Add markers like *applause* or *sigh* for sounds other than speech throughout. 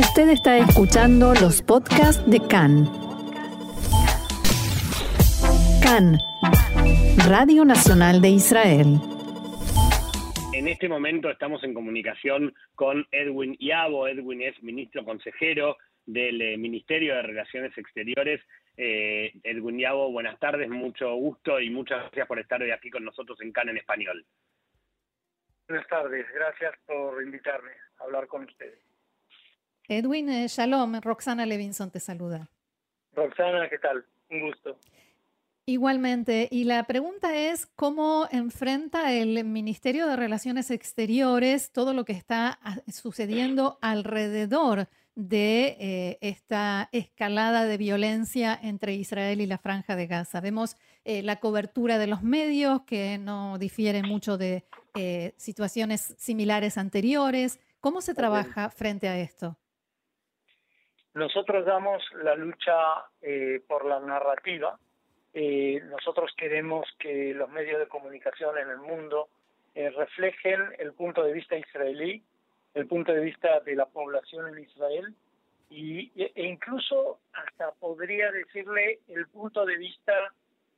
Usted está escuchando los podcasts de CAN. CAN, Radio Nacional de Israel. En este momento estamos en comunicación con Edwin Iabo. Edwin es ministro consejero del eh, Ministerio de Relaciones Exteriores. Eh, Edwin Iabo, buenas tardes, mucho gusto y muchas gracias por estar hoy aquí con nosotros en CAN en español. Buenas tardes, gracias por invitarme a hablar con ustedes. Edwin, eh, shalom, Roxana Levinson te saluda. Roxana, ¿qué tal? Un gusto. Igualmente, y la pregunta es cómo enfrenta el Ministerio de Relaciones Exteriores todo lo que está ah, sucediendo alrededor de eh, esta escalada de violencia entre Israel y la franja de Gaza. Vemos eh, la cobertura de los medios que no difiere mucho de eh, situaciones similares anteriores. ¿Cómo se trabaja frente a esto? Nosotros damos la lucha por la narrativa. nosotros queremos que los medios de comunicación en el mundo reflejen el punto de vista israelí el punto de vista de la población en Israel y, e incluso hasta podría decirle el punto de vista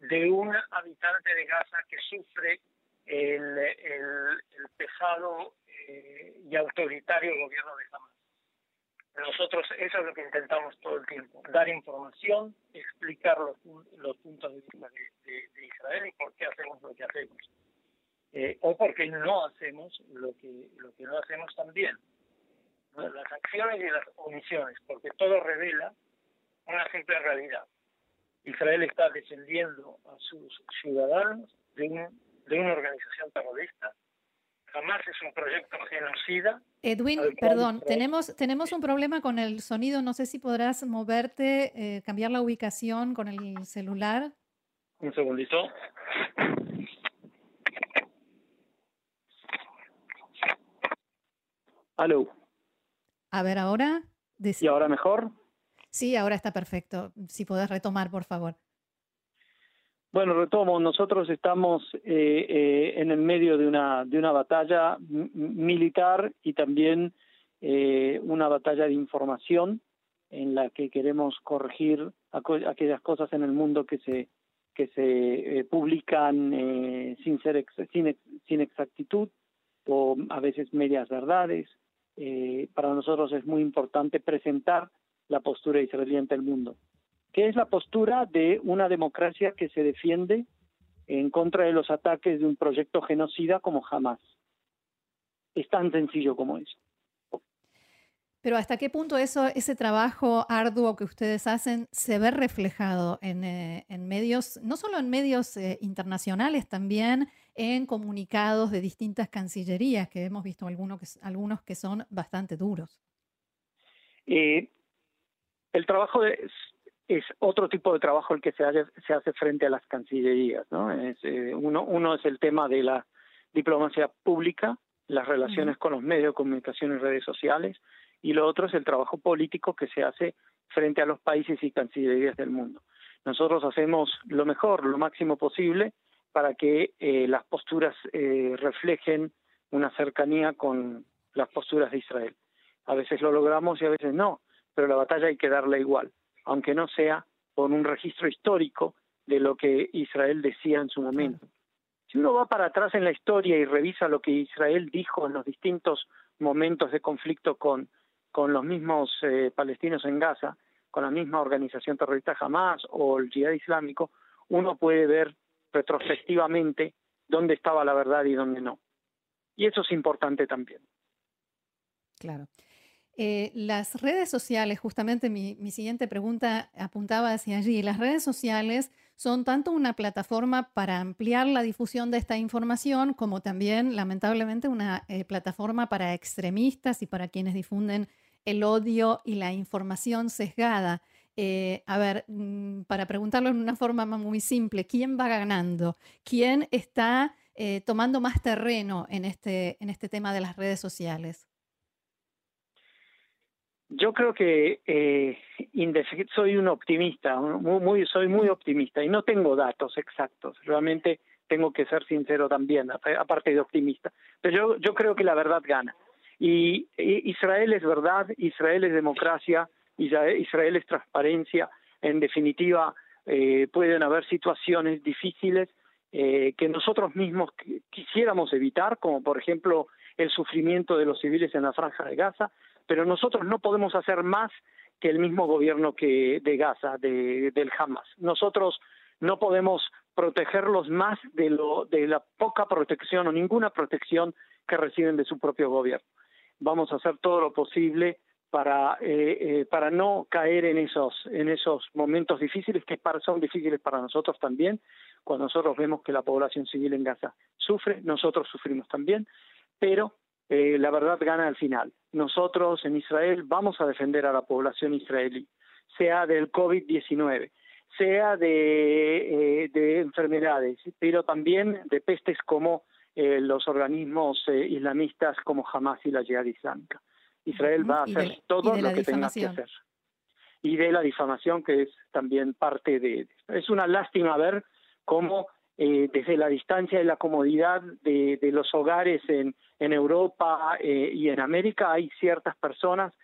de un habitante de Gaza que sufre el, pesado eh, y autoritario gobierno de Hamas. Nosotros eso es lo que intentamos todo el tiempo, dar información, explicar los, los puntos de vista de Israel y por qué hacemos lo que hacemos. Eh, o porque no hacemos lo que, lo que no hacemos también. Las acciones y las omisiones, porque todo revela una simple realidad. Israel está defendiendo a sus ciudadanos de, de una organización terrorista. Jamás es un proyecto genocida. Edwin, perdón, tenemos, tenemos un problema con el sonido. No sé si podrás moverte, eh, cambiar la ubicación con el celular. Un segundito. Aló. A ver, ahora. ¿Y ahora mejor? Sí, ahora está perfecto. Si podés retomar, por favor. Bueno, retomo. Nosotros estamos eh, eh, en el medio de una, de una batalla militar y también eh, una batalla de información en la que queremos corregir aquellas cosas en el mundo que se que se publican sin ser sin, sin exactitud o a veces medias verdades eh, para nosotros es muy importante presentar la postura israelí ante el mundo, que es la postura de una democracia que se defiende en contra de los ataques de un proyecto genocida como jamás. Es tan sencillo como eso. Pero ¿hasta qué punto eso, ese trabajo arduo que ustedes hacen se ve reflejado en, eh, medios, no solo en medios eh, internacionales, también en comunicados de distintas cancillerías, que hemos visto algunos que, algunos que son bastante duros? Eh, el trabajo es, es, otro tipo de trabajo el que se hace, se hace frente a las cancillerías. ¿no? Es, uno, uno es el tema de la diplomacia pública, las relaciones con los medios de comunicación y redes sociales, y lo otro es el trabajo político que se hace frente a los países y cancillerías del mundo. Nosotros hacemos lo mejor, lo máximo posible para que eh, las posturas eh, reflejen una cercanía con las posturas de Israel. A veces lo logramos y a veces no, pero la batalla hay que darla igual, aunque no sea con un registro histórico de lo que Israel decía en su momento. Si uno va para atrás en la historia y revisa lo que Israel dijo en los distintos momentos de conflicto con con los mismos eh, palestinos en Gaza, con la misma organización terrorista Hamas o el Jihad Islámico, uno puede ver retrospectivamente dónde estaba la verdad y dónde no. Y eso es importante también. Claro. Eh, las redes sociales, justamente mi, siguiente pregunta apuntaba hacia allí, las redes sociales son tanto una plataforma para ampliar la difusión de esta información como también, lamentablemente, una eh, plataforma para extremistas y para quienes difunden el odio y la información sesgada. Eh, a ver, mm, para preguntarlo en una forma muy simple, ¿quién va ganando? ¿Quién está tomando más terreno en este, en este tema de las redes sociales? Yo creo que eh, soy un optimista, soy muy optimista y no tengo datos exactos. Realmente tengo que ser sincero también, aparte de optimista. Pero yo, yo creo que la verdad gana. Y Israel es verdad, Israel es democracia, Israel es transparencia. En definitiva, eh, pueden haber situaciones difíciles eh, que nosotros mismos quisiéramos evitar, como por ejemplo el sufrimiento de los civiles en la franja de Gaza, pero nosotros no podemos hacer más que el mismo gobierno que de Gaza, de, del Hamas. Nosotros no podemos protegerlos más de, lo, de la poca protección o ninguna protección que reciben de su propio gobierno. Vamos a hacer todo lo posible para, eh, eh, no caer en esos, en esos momentos difíciles que son difíciles para nosotros también. Cuando nosotros vemos que la población civil en Gaza sufre, nosotros sufrimos también, pero eh, la verdad gana al final. Nosotros en Israel vamos a defender a la población israelí, sea del COVID-19, sea de, de, enfermedades, pero también de pestes como los organismos islamistas como Hamas y la Jihad Islámica. Israel va a hacer todo lo que tenga que hacer. Y de la difamación, que es también parte de... Es una lástima ver cómo eh, desde la distancia y la comodidad de, los hogares en, en Europa eh, y en América hay ciertas personas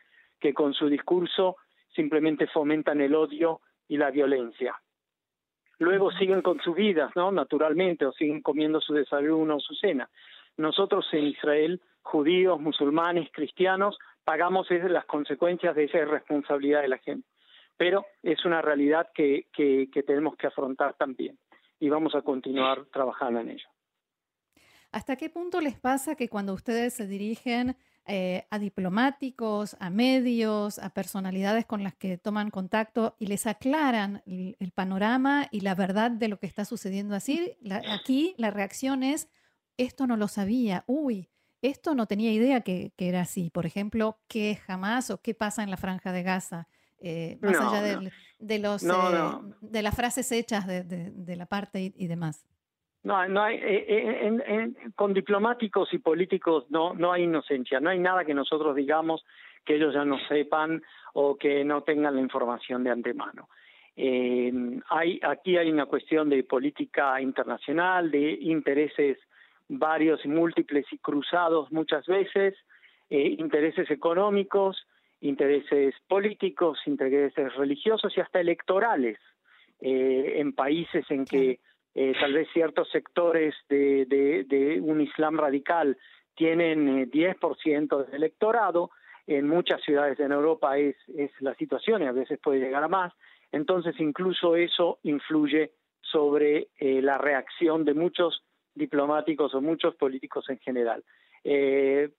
que con su discurso simplemente fomentan el odio y la violencia. Luego siguen con sus vidas, ¿no? Naturalmente, o siguen comiendo su desayuno o su cena. Nosotros en Israel judíos, musulmanes, cristianos, pagamos las consecuencias de esa irresponsabilidad de la gente. Pero es una realidad que, que, tenemos que afrontar también y vamos a continuar trabajando en ello. ¿Hasta qué punto les pasa que cuando ustedes se dirigen eh, a diplomáticos, a medios, a personalidades con las que toman contacto y les aclaran el, panorama y la verdad de lo que está sucediendo así, aquí la reacción es, esto no lo sabía, uy, esto no tenía idea que, era así. Por ejemplo, ¿qué jamás o qué pasa en la franja de Gaza? Eh, más allá de, los, eh, de las frases hechas de, la parte y, demás. No, no hay, eh, con diplomáticos y políticos no, no hay inocencia, no hay nada que nosotros digamos que ellos ya no sepan o que no tengan la información de antemano. hay, aquí hay una cuestión de política internacional, de intereses varios y múltiples y cruzados muchas veces, eh, intereses económicos, intereses políticos, intereses religiosos y hasta electorales eh, en países en que eh, tal vez ciertos sectores de, de, un Islam radical tienen 10% del electorado, en muchas ciudades en Europa es, es la situación y a veces puede llegar a más, entonces incluso eso influye sobre la reacción de muchos diplomáticos o muchos políticos en general. Eh,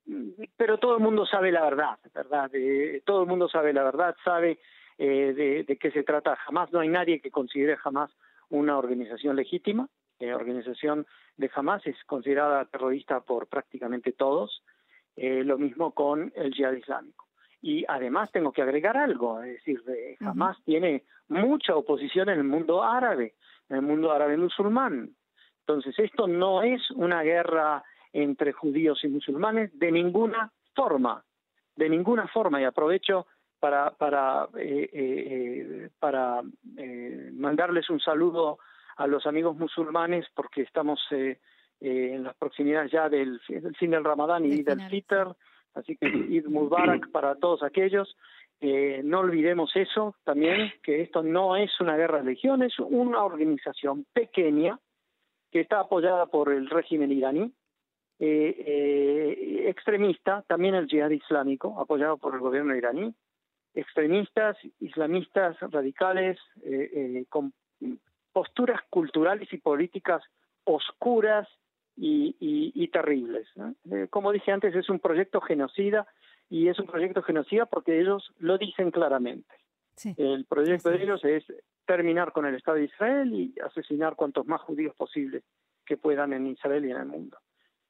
pero todo el mundo sabe la verdad, ¿verdad? Eh, todo el mundo sabe la verdad, sabe eh, de, qué se trata jamás. No hay nadie que considere jamás una organización legítima. La organización de Hamas es considerada terrorista por prácticamente todos. lo mismo con el yihad islámico. Y además tengo que agregar algo, es decir, Hamas tiene mucha oposición en el mundo árabe, en el mundo árabe musulmán. Entonces, esto no es una guerra entre judíos y musulmanes de ninguna forma, de ninguna forma. Y aprovecho para, para, eh, eh, para eh, mandarles un saludo a los amigos musulmanes porque estamos en las proximidades ya del, fin del Ramadán y del Fitr, así que Id Mubarak para todos aquellos. no olvidemos eso también, que esto no es una guerra de religión, es una organización pequeña que está apoyada por el régimen iraní, eh, eh, extremista, también el yihad islámico, apoyado por el gobierno iraní, extremistas, islamistas radicales, eh, con posturas culturales y políticas oscuras y, terribles. como dije antes, es un proyecto genocida y es un proyecto genocida porque ellos lo dicen claramente. El proyecto de ellos es terminar con el Estado de Israel y asesinar cuantos más judíos posibles que puedan en Israel y en el mundo.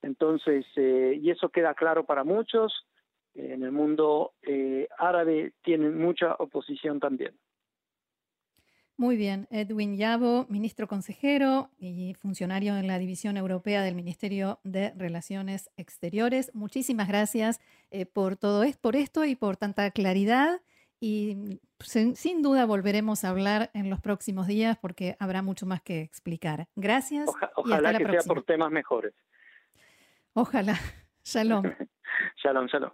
Entonces, eh, y eso queda claro para muchos, en el mundo eh, árabe tienen mucha oposición también. Muy bien, Edwin Yabo, ministro consejero y funcionario en la División Europea del Ministerio de Relaciones Exteriores. Muchísimas gracias eh, por todo esto, por esto y por tanta claridad y sin, duda volveremos a hablar en los próximos días porque habrá mucho más que explicar. Gracias. ojalá que sea por temas mejores. Ojalá. *laughs* *laughs* Shalom. shalom, shalom.